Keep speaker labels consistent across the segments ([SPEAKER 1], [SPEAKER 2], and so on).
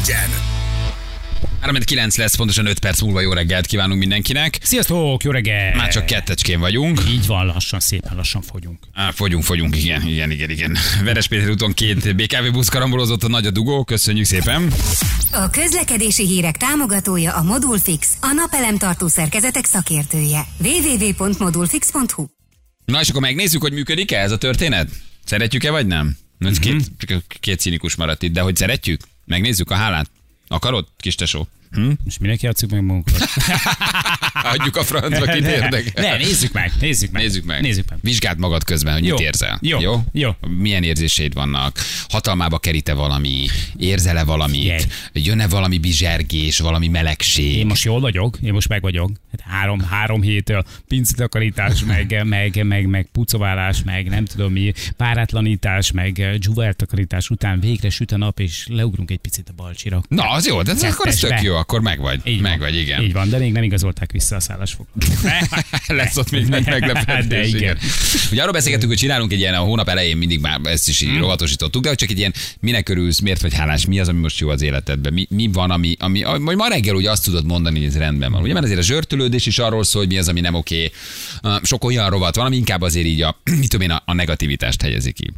[SPEAKER 1] egyen!
[SPEAKER 2] 3-9 lesz, pontosan 5 perc múlva jó reggelt kívánunk mindenkinek.
[SPEAKER 3] Sziasztok, jó reggel!
[SPEAKER 2] Már csak kettecskén vagyunk.
[SPEAKER 3] Így van, lassan, szépen lassan fogyunk.
[SPEAKER 2] Á, fogyunk, fogyunk, igen, igen, igen, igen. Veres Péter úton két BKV busz karambolozott a nagy a dugó, köszönjük szépen.
[SPEAKER 4] A közlekedési hírek támogatója a Modulfix, a napelem tartó szerkezetek szakértője. www.modulfix.hu
[SPEAKER 2] Na és akkor megnézzük, hogy működik-e ez a történet? Szeretjük-e vagy nem? Ez két, két cínikus maradt itt, de hogy szeretjük? Megnézzük a hálát? Akarod, kis tesó? Hm?
[SPEAKER 3] És minek játszunk meg magunkat?
[SPEAKER 2] Adjuk a francba, kit érdekel.
[SPEAKER 3] Ne, nézzük meg, nézzük meg.
[SPEAKER 2] Nézzük meg.
[SPEAKER 3] Nézzük meg.
[SPEAKER 2] Vizsgáld magad közben, hogy
[SPEAKER 3] Jó.
[SPEAKER 2] mit érzel.
[SPEAKER 3] Jó.
[SPEAKER 2] Jó?
[SPEAKER 3] Jó.
[SPEAKER 2] Milyen érzéseid vannak? Hatalmába kerite valami? Érzel-e valamit?
[SPEAKER 3] Figyelj.
[SPEAKER 2] Jön-e valami bizsergés, valami melegség?
[SPEAKER 3] Én most jól vagyok, én most meg vagyok. Hát három, három héttől pincitakarítás, meg, meg, meg, meg pucoválás, meg nem tudom mi, párátlanítás, meg dzsúvártakarítás után végre süt a nap, és leugrunk egy picit a balcsira.
[SPEAKER 2] Na, az jó, de ez akkor ez tök jó, akkor megvagy.
[SPEAKER 3] Így
[SPEAKER 2] Meg
[SPEAKER 3] van.
[SPEAKER 2] vagy, igen.
[SPEAKER 3] Így van, de még nem igazolták vissza a szállásfokat.
[SPEAKER 2] Lesz ott még egy meglepetés.
[SPEAKER 3] De igen.
[SPEAKER 2] Ugye arról beszélgettünk, hogy csinálunk egy ilyen, a hónap elején mindig már ezt is
[SPEAKER 3] Hmm.
[SPEAKER 2] így rovatosítottuk, de hogy csak egy ilyen, minek örülsz, miért vagy hálás, mi az, ami most jó az életedben, mi, mi van, ami, ami, ami ma reggel ugye azt tudod mondani, hogy ez rendben van. Ugye, mert azért a zsörtölődés is arról szól, hogy mi az, ami nem oké. Sok olyan rovat van, ami inkább azért így a, mit tudom én, a, a negativitást helyezi ki.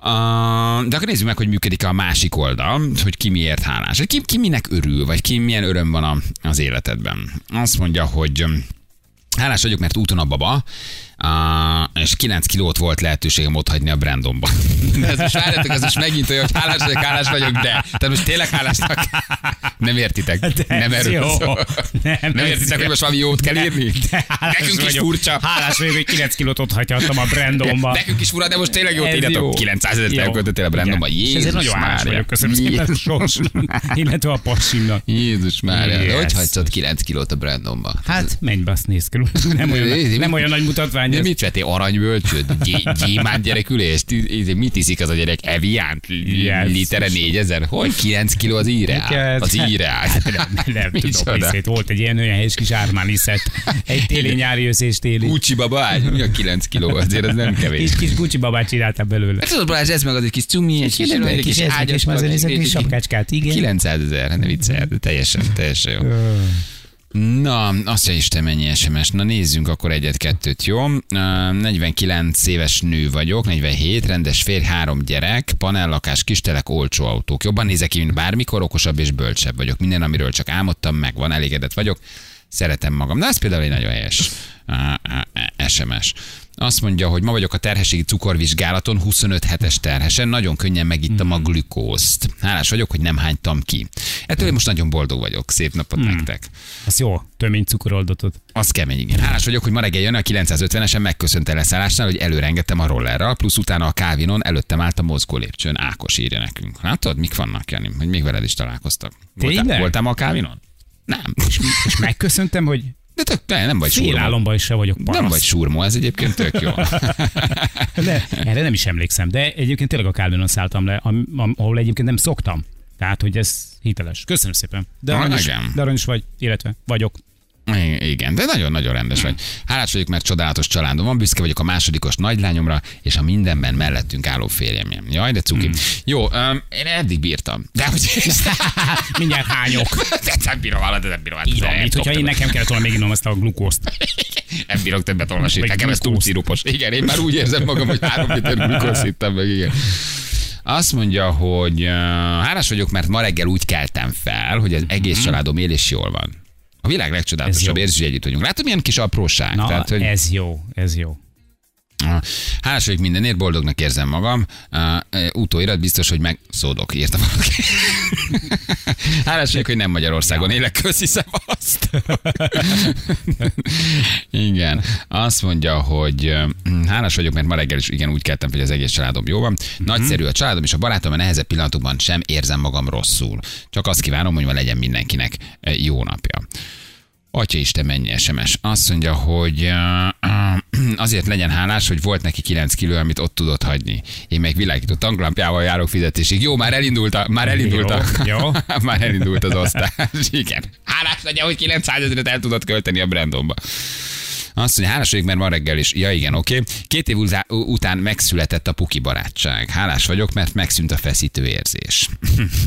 [SPEAKER 2] De akkor nézzük meg, hogy működik a másik oldal, hogy ki miért hálás. Ki, ki minek örül, vagy ki milyen öröm van a, az életedben. Azt mondja, hogy hálás vagyok, mert úton a baba, uh, és 9 kilót volt lehetőségem ott hagyni a Brandonban. De ez most várjátok, ez most megint olyan, hogy hálás vagyok, hálás vagyok, de. Tehát most tényleg hálásnak nem értitek.
[SPEAKER 3] De
[SPEAKER 2] nem erről szól.
[SPEAKER 3] Nem,
[SPEAKER 2] Nem, értitek,
[SPEAKER 3] jó.
[SPEAKER 2] hogy most valami jót kell írni?
[SPEAKER 3] De
[SPEAKER 2] Nekünk is
[SPEAKER 3] vagyok.
[SPEAKER 2] furcsa.
[SPEAKER 3] Hálás vagyok, hogy 9 kilót ott hagyhattam a Brandonba.
[SPEAKER 2] Nekünk is fura, de most tényleg jót írjatok.
[SPEAKER 3] jó.
[SPEAKER 2] 900 ezeret
[SPEAKER 3] Jó.
[SPEAKER 2] elköltöttél a Brandonba.
[SPEAKER 3] Igen. És
[SPEAKER 2] Jézus
[SPEAKER 3] ezért nagyon hálás vagyok. Köszönöm szépen
[SPEAKER 2] Jézus
[SPEAKER 3] sors. Illetve a passimnak.
[SPEAKER 2] Jézus már, yes. Hogy hagyszad 9 kilót a Brandonba?
[SPEAKER 3] Hát, menj be, azt néz körül. Nem olyan, nem olyan nagy mutatvány.
[SPEAKER 2] De
[SPEAKER 3] ez.
[SPEAKER 2] mit vettél, aranybölcsöt? Gy- Gyémánt gyerekülést? Mit iszik az a gyerek? Eviánt?
[SPEAKER 3] Yes.
[SPEAKER 2] Litere 4000? Hogy 9 kiló az íre?
[SPEAKER 3] Neked?
[SPEAKER 2] Az íre.
[SPEAKER 3] Hát nem, nem tudom, hiszét. Volt egy ilyen olyan helyes kis Armani szett. Egy téli, nyári, őszés, téli.
[SPEAKER 2] Gucci baba ágy? Mi a 9 kiló? Azért ez nem kevés.
[SPEAKER 3] Kis, kis Gucci babát csináltam belőle.
[SPEAKER 2] Hát tudod, Balázs, ez meg az egy kis cumi, egy kis,
[SPEAKER 3] Egy kis ezek, és már azért nézek, kis sapkácskát, igen.
[SPEAKER 2] 900 ezer, ne viccelj, de teljesen, teljesen jó. Na, azt mondja, Isten mennyi SMS. Na nézzünk akkor egyet-kettőt, jó? Ö, 49 éves nő vagyok, 47, rendes férj, három gyerek, panellakás, kistelek, olcsó autók. Jobban nézek ki, mint bármikor, okosabb és bölcsebb vagyok. Minden, amiről csak álmodtam, megvan, elégedett vagyok. Szeretem magam. Na, ez például egy nagyon helyes SMS. Azt mondja, hogy ma vagyok a terhességi cukorvizsgálaton, 25 hetes terhesen, nagyon könnyen megittam a glükózt. Hálás vagyok, hogy nem hánytam ki. Ettől én most nagyon boldog vagyok. Szép napot nektek.
[SPEAKER 3] Az jó, tömény cukoroldatot.
[SPEAKER 2] Az kemény, igen. Hálás vagyok, hogy ma reggel jön a 950-esen megköszönt a leszállásnál, hogy előre engedtem a rollerral, plusz utána a kávinon előttem állt a mozgó lépcsőn. Ákos írja nekünk. Látod, mik vannak, Jani? Hogy még veled is találkoztak. Voltál, voltál ma a kávinon? Nem.
[SPEAKER 3] És, és megköszöntem, hogy
[SPEAKER 2] De tök, ne, nem vagy súrmó.
[SPEAKER 3] félálomban is se vagyok paraszt.
[SPEAKER 2] Nem vagy súrmó, ez egyébként tök jó.
[SPEAKER 3] De erre nem is emlékszem, de egyébként tényleg a Calvinon szálltam le, ahol egyébként nem szoktam. Tehát, hogy ez hiteles. Köszönöm szépen. De aranyos,
[SPEAKER 2] igen.
[SPEAKER 3] de aranyos vagy, illetve vagyok.
[SPEAKER 2] Igen, de nagyon-nagyon rendes vagy. Hálás vagyok, mert csodálatos családom van, büszke vagyok a másodikos nagylányomra, és a mindenben mellettünk álló férjemjem. Jaj, de cuki.
[SPEAKER 3] Hmm.
[SPEAKER 2] Jó, um, én eddig bírtam. De hogy
[SPEAKER 3] Mindjárt hányok.
[SPEAKER 2] de nem bírom alatt, de nem bírom alatt.
[SPEAKER 3] Írom, mint hogyha én nekem kellett volna még ezt a glukózt.
[SPEAKER 2] Nem bírok többet olvasni. Nekem ez túl szirupos. Igen, én már úgy érzem magam, hogy három liter glukózt hittem meg, igen. Azt mondja, hogy uh, hálás vagyok, mert ma reggel úgy keltem fel, hogy az egész családom él és jól van. A világ legcsodálatosabb érzés, hogy együtt vagyunk. Látod, milyen kis apróság?
[SPEAKER 3] Na,
[SPEAKER 2] Tehát, hogy...
[SPEAKER 3] ez jó, ez jó.
[SPEAKER 2] Hálás vagyok mindenért, boldognak érzem magam. Uh, utóirat biztos, hogy meg szódok, írta valaki. Hálás vagyok, hogy nem Magyarországon élek, köszi azt. igen. Azt mondja, hogy hálás vagyok, mert ma reggel is igen úgy keltem, hogy az egész családom jó van. Nagyszerű a családom, és a barátom a nehezebb pillanatokban sem érzem magam rosszul. Csak azt kívánom, hogy ma legyen mindenkinek eh, jó napja. Atya Isten, mennyi SMS. Azt mondja, hogy azért legyen hálás, hogy volt neki 9 kiló, amit ott tudott hagyni. Én meg világító tanklampjával járok fizetésig. Jó, már elindult, a, már elindult, a,
[SPEAKER 3] Jó, jó.
[SPEAKER 2] már elindult az osztás. Igen. Hálás legyen, hogy 900 ezeret el tudott költeni a Brandonba. Azt mondja, hálás vagyok, mert ma reggel is. Ja igen, oké. Okay. Két év utá- után megszületett a puki barátság. Hálás vagyok, mert megszűnt a feszítő érzés.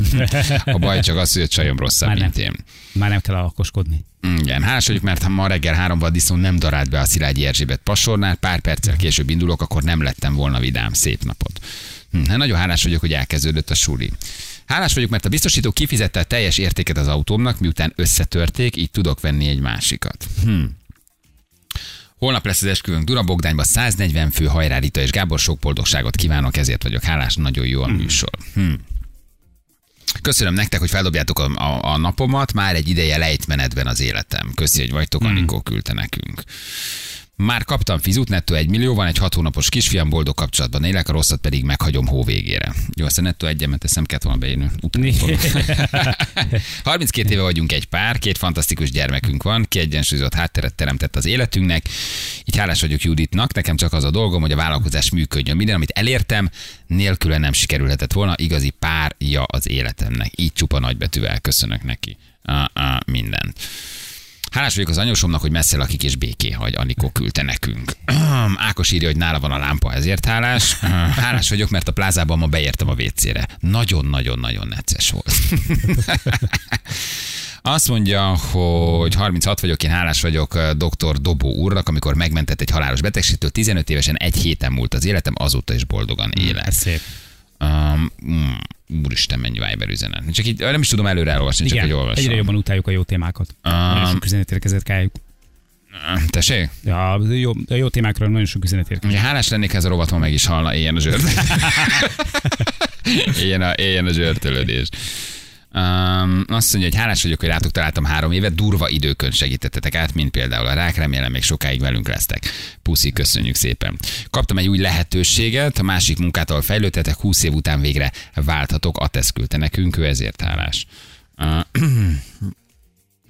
[SPEAKER 2] a baj csak az, hogy a csajom rosszabb,
[SPEAKER 3] Már nem.
[SPEAKER 2] mint én.
[SPEAKER 3] Már nem kell alakoskodni.
[SPEAKER 2] Igen, hálás vagyok, mert ha ma reggel háromban disznó nem darált be a Szilágyi Erzsébet pasornál, pár perccel később indulok, akkor nem lettem volna vidám. Szép napot. Hm, hát nagyon hálás vagyok, hogy elkezdődött a suli. Hálás vagyok, mert a biztosító kifizette a teljes értéket az autómnak, miután összetörték, így tudok venni egy másikat. Hm. Holnap lesz az esküvőnk Dura Bogdányba, 140 fő, hajrá Rita és Gábor, sok boldogságot kívánok, ezért vagyok hálás, nagyon jó a műsor. Hm. Köszönöm nektek, hogy feldobjátok a, a, a napomat, már egy ideje lejtmenetben az életem. Köszi, hogy vagytok, Anikó küldte nekünk. Már kaptam fizut, nettó egy millió, van egy hat hónapos kisfiam, boldog kapcsolatban élek, a rosszat pedig meghagyom hó végére. Jó, azt a nettó egyemet eszem kellett volna beírni. Utána fogom. 32 éve vagyunk egy pár, két fantasztikus gyermekünk van, kiegyensúlyozott hátteret teremtett az életünknek. Így hálás vagyok Juditnak, nekem csak az a dolgom, hogy a vállalkozás működjön. Minden, amit elértem, nélküle nem sikerülhetett volna, igazi párja az életemnek. Így csupa nagybetűvel köszönök neki. A, a, mindent. Hálás vagyok az anyósomnak, hogy messze lakik és béké hagy, Anikó küldte nekünk. Ákos írja, hogy nála van a lámpa, ezért hálás. Hálás vagyok, mert a plázában ma beértem a WC-re. Nagyon-nagyon-nagyon necces volt. Azt mondja, hogy 36 vagyok, én hálás vagyok eh, dr. Dobó úrnak, amikor megmentett egy halálos betegségtől. 15 évesen egy héten múlt az életem, azóta is boldogan élek.
[SPEAKER 3] Ez szép.
[SPEAKER 2] Um, úristen, mennyi Viber üzenet. Csak így nem is tudom előre elolvasni, csak
[SPEAKER 3] Igen,
[SPEAKER 2] hogy olvasom.
[SPEAKER 3] egyre jobban utáljuk a jó témákat. Nagyon sok üzenet érkezett kájuk.
[SPEAKER 2] Tessék?
[SPEAKER 3] Ja, a jó, a jó témákról nagyon sok üzenet érkezett.
[SPEAKER 2] Ugye hálás lennék, ha ez a rovat ma meg is halna, éljen a zsört. éljen, a, éljen a zsörtölődés. Um, azt mondja, hogy hálás vagyok, hogy rátok találtam három évet, durva időkön segítettetek át, mint például a rák, remélem még sokáig velünk lesztek. Puszi, köszönjük szépen. Kaptam egy új lehetőséget, a másik munkától fejlődtetek, 20 év után végre válthatok, a küldte nekünk, ő ezért hálás. Uh,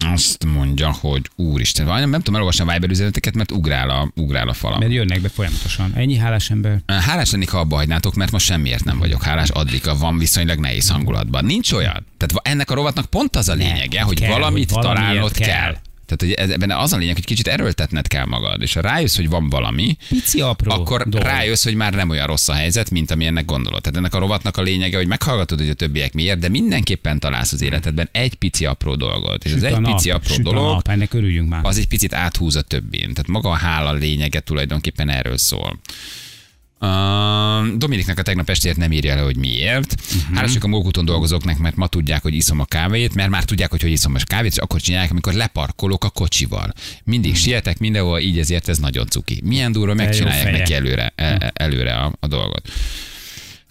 [SPEAKER 2] azt mondja, hogy úristen, vagy nem, nem tudom elolvasni a Viber üzeneteket, mert ugrál a, ugrál a falam.
[SPEAKER 3] Mert jönnek be folyamatosan. Ennyi hálás ember.
[SPEAKER 2] Hálás lennék, ha abba hagynátok, mert most semmiért nem vagyok hálás, addig a van viszonylag nehéz hangulatban. Nincs olyan. Tehát ennek a rovatnak pont az a lényege, hogy
[SPEAKER 3] kell,
[SPEAKER 2] valamit
[SPEAKER 3] hogy
[SPEAKER 2] találnod kell.
[SPEAKER 3] kell.
[SPEAKER 2] Tehát hogy ebben az a lényeg, hogy kicsit erőltetned kell magad, és ha rájössz, hogy van valami,
[SPEAKER 3] Pici apró
[SPEAKER 2] akkor
[SPEAKER 3] dolog.
[SPEAKER 2] rájössz, hogy már nem olyan rossz a helyzet, mint ami ennek gondolod. Tehát ennek a rovatnak a lényege, hogy meghallgatod, hogy a többiek miért, de mindenképpen találsz az életedben egy pici apró dolgot. És az
[SPEAKER 3] Süt
[SPEAKER 2] egy
[SPEAKER 3] a nap,
[SPEAKER 2] pici apró dolog,
[SPEAKER 3] Nap, ennek örüljünk már.
[SPEAKER 2] az egy picit áthúz a többin. Tehát maga a hála lényege tulajdonképpen erről szól. Uh, Dominiknak a tegnap estéért nem írja le, hogy miért. Uh-huh. Hálásak a mókuton dolgozóknak, mert ma tudják, hogy iszom a kávét, mert már tudják, hogy hogy iszom a kávét, és akkor csinálják, amikor leparkolok a kocsival. Mindig uh-huh. sietek mindenhol, így ezért ez nagyon cuki. Milyen durva megcsinálják neki előre, e- előre a, a dolgot.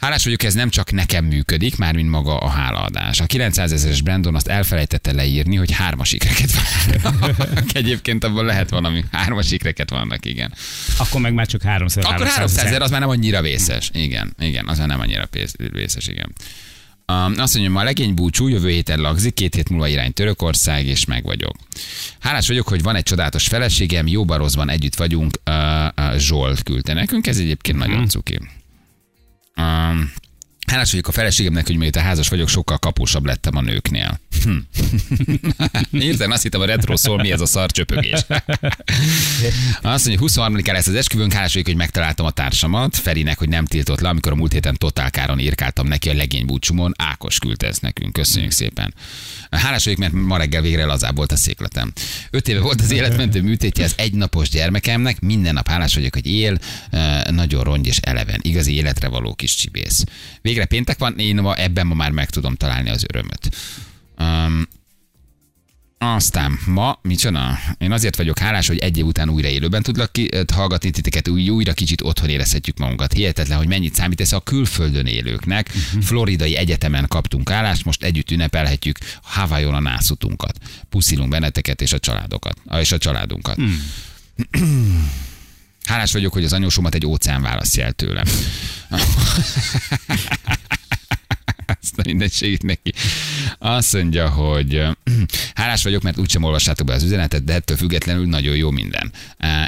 [SPEAKER 2] Hálás vagyok, ez nem csak nekem működik, már mint maga a hálaadás. A 900 ezeres Brandon azt elfelejtette leírni, hogy hármas ikreket van. Egyébként abban lehet valami, hármas ikreket vannak, igen.
[SPEAKER 3] Akkor meg már csak háromszor
[SPEAKER 2] Akkor
[SPEAKER 3] 300
[SPEAKER 2] 300
[SPEAKER 3] ezer.
[SPEAKER 2] az már nem annyira vészes. Igen, igen, az már nem annyira vészes, igen. Um, azt mondja, ma a legény búcsú, jövő héten lagzik, két hét múlva irány Törökország, és meg vagyok. Hálás vagyok, hogy van egy csodálatos feleségem, jóban rosszban együtt vagyunk, uh, uh, Zsolt küldte nekünk, ez egyébként
[SPEAKER 3] Mhm.
[SPEAKER 2] nagyon cuki. Um, Hálás vagyok a feleségemnek, hogy miután házas vagyok, sokkal kapósabb lettem a nőknél. Hm. Értem, azt hittem a retro szól, mi ez a szar csöpögés. Azt mondja, 23-án lesz az esküvőnk, hálás vagyok, hogy megtaláltam a társamat, Ferinek, hogy nem tiltott le, amikor a múlt héten totálkáron írkáltam neki a legény búcsumon, Ákos küldte ezt nekünk, köszönjük szépen. Hálás vagyok, mert ma reggel végre lazább volt a székletem. Öt éve volt az életmentő műtétje az egynapos gyermekemnek, minden nap hálás vagyok, hogy él, eh, nagyon rongy és eleven, igazi életre való kis csibész. Végre péntek van, én ma ebben ma már meg tudom találni az örömöt. Um, aztán ma, micsoda? Én azért vagyok hálás, hogy egy év után újra élőben tudlak ki, ö, hallgatni titeket, új, újra kicsit otthon érezhetjük magunkat. Hihetetlen, hogy mennyit számít ez a külföldön élőknek. Uh-huh. Floridai egyetemen kaptunk állást, most együtt ünnepelhetjük Hawaiion a nászutunkat. Puszilunk benneteket és a családokat, és a családunkat. Hmm. Hálás vagyok, hogy az anyósomat egy óceán választja el tőlem. Azt a mindent segít neki. Azt mondja, hogy hálás vagyok, mert úgysem olvassátok be az üzenetet, de ettől függetlenül nagyon jó minden.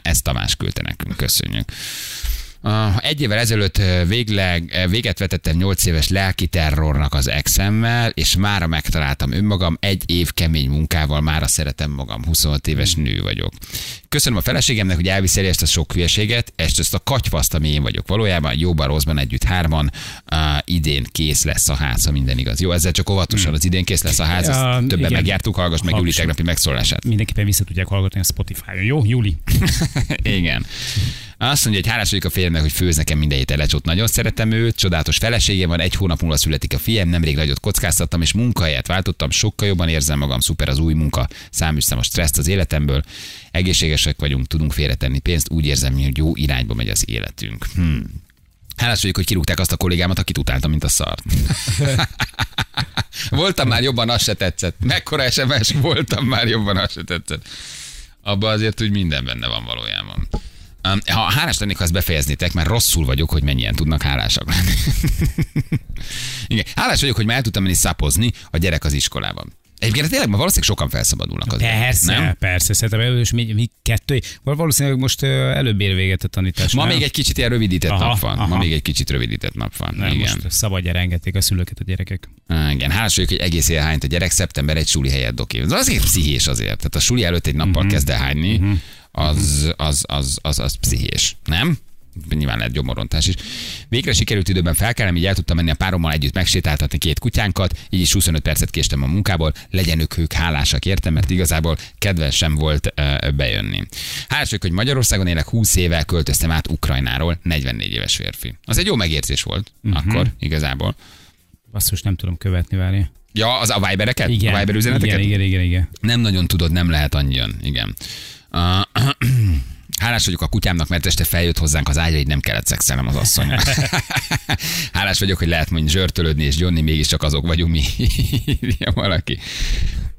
[SPEAKER 2] Ezt Tamás küldte nekünk, köszönjük. Uh, egy évvel ezelőtt ö, végleg, ö, véget vetettem 8 éves lelki terrornak az exemmel, és mára megtaláltam önmagam, egy év kemény munkával mára szeretem magam, 26 éves nő vagyok. Köszönöm a feleségemnek, hogy elviszi ezt a sok hülyeséget, ezt, ezt a katyvaszt, ami én vagyok valójában, jóban, rosszban együtt hárman, uh, idén kész lesz a ház, ha minden igaz. Jó, ezzel csak óvatosan, az idén kész lesz a ház, ezt
[SPEAKER 3] Ja,
[SPEAKER 2] többen
[SPEAKER 3] igen.
[SPEAKER 2] megjártuk, hallgass meg Júli tegnapi megszólását.
[SPEAKER 3] Mindenképpen vissza tudják hallgatni a Spotify-on. Jó, Júli?
[SPEAKER 2] Igen. Azt mondja, hogy hálás vagyok a férjemnek, hogy főz nekem minden héten lecsót. Nagyon szeretem őt, csodálatos feleségem van, egy hónap múlva születik a fiam, nemrég nagyot kockáztattam, és munkahelyet váltottam, sokkal jobban érzem magam, szuper az új munka, száműztem a stresszt az életemből, egészségesek vagyunk, tudunk félretenni pénzt, úgy érzem, hogy jó irányba megy az életünk. Hmm. Hálás vagyok, hogy kirúgták azt a kollégámat, akit utáltam, mint a szart. voltam már jobban, az se tetszett. Mekkora SMS, voltam már jobban, az se tetszett. Abban azért úgy minden benne van valójában. Ha hálás lennék, ha ezt befejeznétek, mert rosszul vagyok, hogy mennyien tudnak hálásak lenni. Igen. Hálás vagyok, hogy már el tudtam menni szapozni a gyerek az iskolában. Egyébként tényleg ma valószínűleg sokan felszabadulnak azért.
[SPEAKER 3] Persze,
[SPEAKER 2] Nem?
[SPEAKER 3] persze. Szerintem és mi, mi kettő. Val- Valószínűleg most előbb ér véget a tanítás.
[SPEAKER 2] Ma
[SPEAKER 3] nem?
[SPEAKER 2] még egy kicsit ilyen rövidített
[SPEAKER 3] Aha,
[SPEAKER 2] nap van. Ma
[SPEAKER 3] aha.
[SPEAKER 2] még egy kicsit rövidített nap van.
[SPEAKER 3] Nem,
[SPEAKER 2] Igen.
[SPEAKER 3] most szabadjára engedték a szülőket a gyerekek.
[SPEAKER 2] Igen, hálás vagyok, hogy egész éjjel hányt a gyerek, szeptember egy suli helyet doki. Ez azért pszichés azért. Tehát a suli előtt egy nappal kezd el hányni, az, az, az, az, az pszichés. Nem? Nyilván lehet gyomorontás is. Végre sikerült időben felkelnem, így el tudtam menni a párommal együtt megsétáltatni két kutyánkat, így is 25 percet késtem a munkából, legyenek ők hálásak értem, mert igazából kedves sem volt uh, bejönni. Hálás vagyok, hogy Magyarországon élek, 20 éve költöztem át Ukrajnáról, 44 éves férfi. Az egy jó megérzés volt akkor igazából.
[SPEAKER 3] Basszus, nem tudom követni, várja.
[SPEAKER 2] Ja, az a Vibereket?
[SPEAKER 3] Igen,
[SPEAKER 2] A Viber üzeneteket?
[SPEAKER 3] igen, igen, igen, igen.
[SPEAKER 2] Nem nagyon tudod, nem lehet annyian. Igen. Hálás vagyok a kutyámnak, mert este feljött hozzánk az ágyra, így nem kellett szexelnem az asszony. Hálás vagyok, hogy lehet mondjuk zsörtölődni és gyonni, mégiscsak azok vagyunk mi. Írja valaki.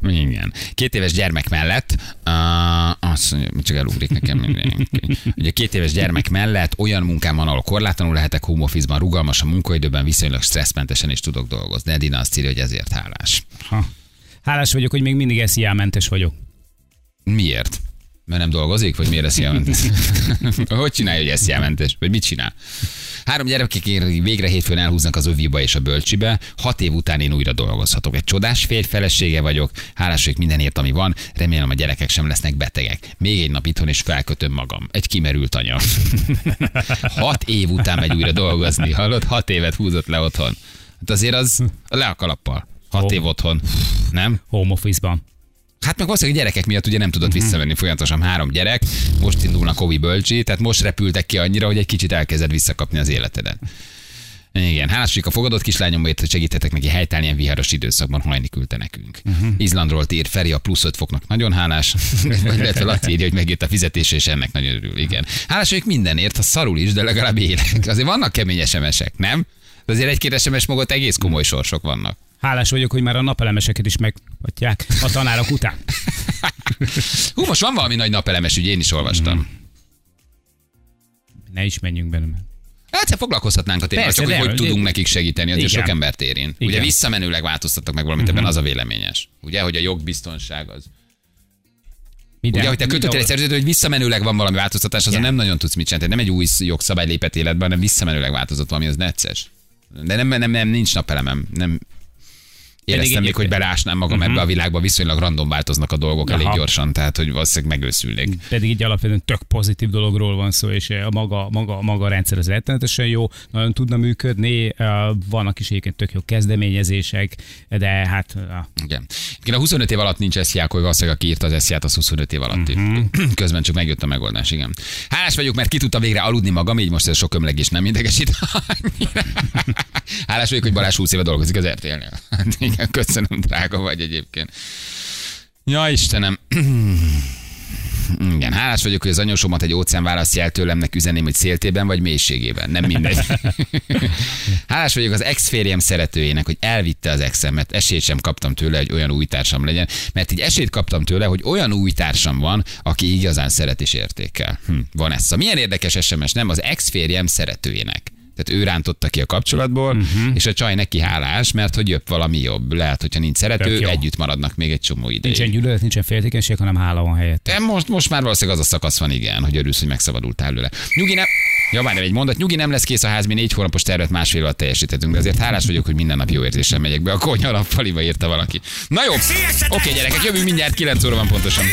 [SPEAKER 2] Igen. Két éves gyermek mellett, uh, azt mondja, csak elugrik nekem. Ugye két éves gyermek mellett olyan munkám van, ahol korlátlanul lehetek home office-ban, rugalmas a munkaidőben, viszonylag stresszmentesen is tudok dolgozni. Edina azt írja, hogy ezért hálás.
[SPEAKER 3] Ha. Hálás vagyok, hogy még mindig SZIA-mentes vagyok.
[SPEAKER 2] Miért? Mert nem dolgozik, vagy miért eszjelmentes? hogy csinálja, hogy eszjelmentes? Vagy mit csinál? Három gyerekek végre hétfőn elhúznak az öviba és a bölcsibe. Hat év után én újra dolgozhatok. Egy csodás férj felesége vagyok. Hálás vagyok mindenért, ami van. Remélem a gyerekek sem lesznek betegek. Még egy nap itthon és felkötöm magam. Egy kimerült anya. Hat év után megy újra dolgozni. Hallod? Hat évet húzott le otthon. Hát azért az le a kalappal. Hat
[SPEAKER 3] Ó.
[SPEAKER 2] év otthon. Nem?
[SPEAKER 3] Home office-ban.
[SPEAKER 2] Hát meg valószínűleg a gyerekek miatt ugye nem tudott visszavenni folyamatosan három gyerek, most indulnak Kovi bölcsi, tehát most repültek ki annyira, hogy egy kicsit elkezded visszakapni az életedet. Igen, hálás vagyok a fogadott kislányomért, hogy segítettek neki helytállni ilyen viharos időszakban, hajni küldte nekünk. Uh-huh. Izlandról ír Feri a plusz 5 foknak nagyon hálás, vagy illetve Laci írja, hogy megírt a fizetése, és ennek nagyon örül. Igen. Hálás vagyok mindenért, ha szarul is, de legalább élek. Azért vannak kemény SMS-ek, nem? De azért egy-két SMS mögött egész komoly sorsok vannak.
[SPEAKER 3] Hálás vagyok, hogy már a napelemeseket is meghatják a tanárok után.
[SPEAKER 2] Hú, most van valami nagy napelemes ügy, én is olvastam.
[SPEAKER 3] Ne is menjünk bele. mert-
[SPEAKER 2] Hát foglalkozhatnánk a témával, csak hogy
[SPEAKER 3] de-
[SPEAKER 2] hogy
[SPEAKER 3] de-
[SPEAKER 2] tudunk nekik segíteni, azért
[SPEAKER 3] Igen.
[SPEAKER 2] sok embert érint. Ugye
[SPEAKER 3] Igen.
[SPEAKER 2] visszamenőleg változtattak meg valamit, ebben az a véleményes. Ugye, hogy a jogbiztonság az.
[SPEAKER 3] Minden,
[SPEAKER 2] Ugye, hogy te kötöttél egy szerződést, hogy visszamenőleg van valami változtatás, azon
[SPEAKER 3] Igen.
[SPEAKER 2] nem nagyon tudsz mit csinálni. Nem egy új jogszabály lépett életben, hanem visszamenőleg változott valami, az necces. De nem, nem, nem nincs napelemem. Nem, Éreztem még, hogy belásnám magam uh-huh. ebbe a világba, viszonylag random változnak a dolgok
[SPEAKER 3] Aha.
[SPEAKER 2] elég gyorsan, tehát hogy valószínűleg megőszülnék.
[SPEAKER 3] Pedig így alapvetően tök pozitív dologról van szó, és a maga, maga, maga a rendszer az rettenetesen jó, nagyon tudna működni, vannak is egyébként tök jó kezdeményezések, de hát
[SPEAKER 2] Igen. Igen, a 25 év alatt nincs esziák, hogy valószínűleg aki írta az esziát, az 25 év alatt. Uh-huh. Közben csak megjött a megoldás, igen. Hálás vagyok, mert ki tudtam végre aludni magam, így most ez sok ömlegés nem idegesít. Hálás vagyok, hogy Balázs 20 éve dolgozik az RTL-nél. Igen, köszönöm, drága vagy egyébként. Ja, Istenem. Igen, hálás vagyok, hogy az anyósomat egy óceán választja el tőlemnek üzenném, hogy széltében vagy mélységében. Nem mindegy. hálás vagyok az ex-férjem szeretőjének, hogy elvitte az exemet. Esélyt sem kaptam tőle, hogy olyan új társam legyen, mert így esélyt kaptam tőle, hogy olyan új társam van, aki igazán szeret és értékel. Hm, van ez. Milyen érdekes SMS, nem? Az ex-férjem szeretőjének. Tehát ő rántotta ki a kapcsolatból, uh-huh. és a csaj neki hálás, mert hogy jött valami jobb. Lehet, hogyha nincs szerető,
[SPEAKER 3] Tök
[SPEAKER 2] együtt maradnak még egy csomó ideig.
[SPEAKER 3] nincsen gyűlölet, nincsen féltékenység, hanem hála van helyett.
[SPEAKER 2] De most, most már valószínűleg az a szakasz van, igen, hogy örülsz, hogy megszabadultál előle. Nyugi, nem, Ja, várj, egy mondat. Nyugi nem lesz kész a ház, mi négy hónapos tervet másfél alatt teljesítettünk, de azért hálás vagyok, hogy minden nap jó érzéssel megyek be a konyha nappaliba, írta valaki. Na jó, oké gyerekek, jövünk mindjárt 9 óra van pontosan.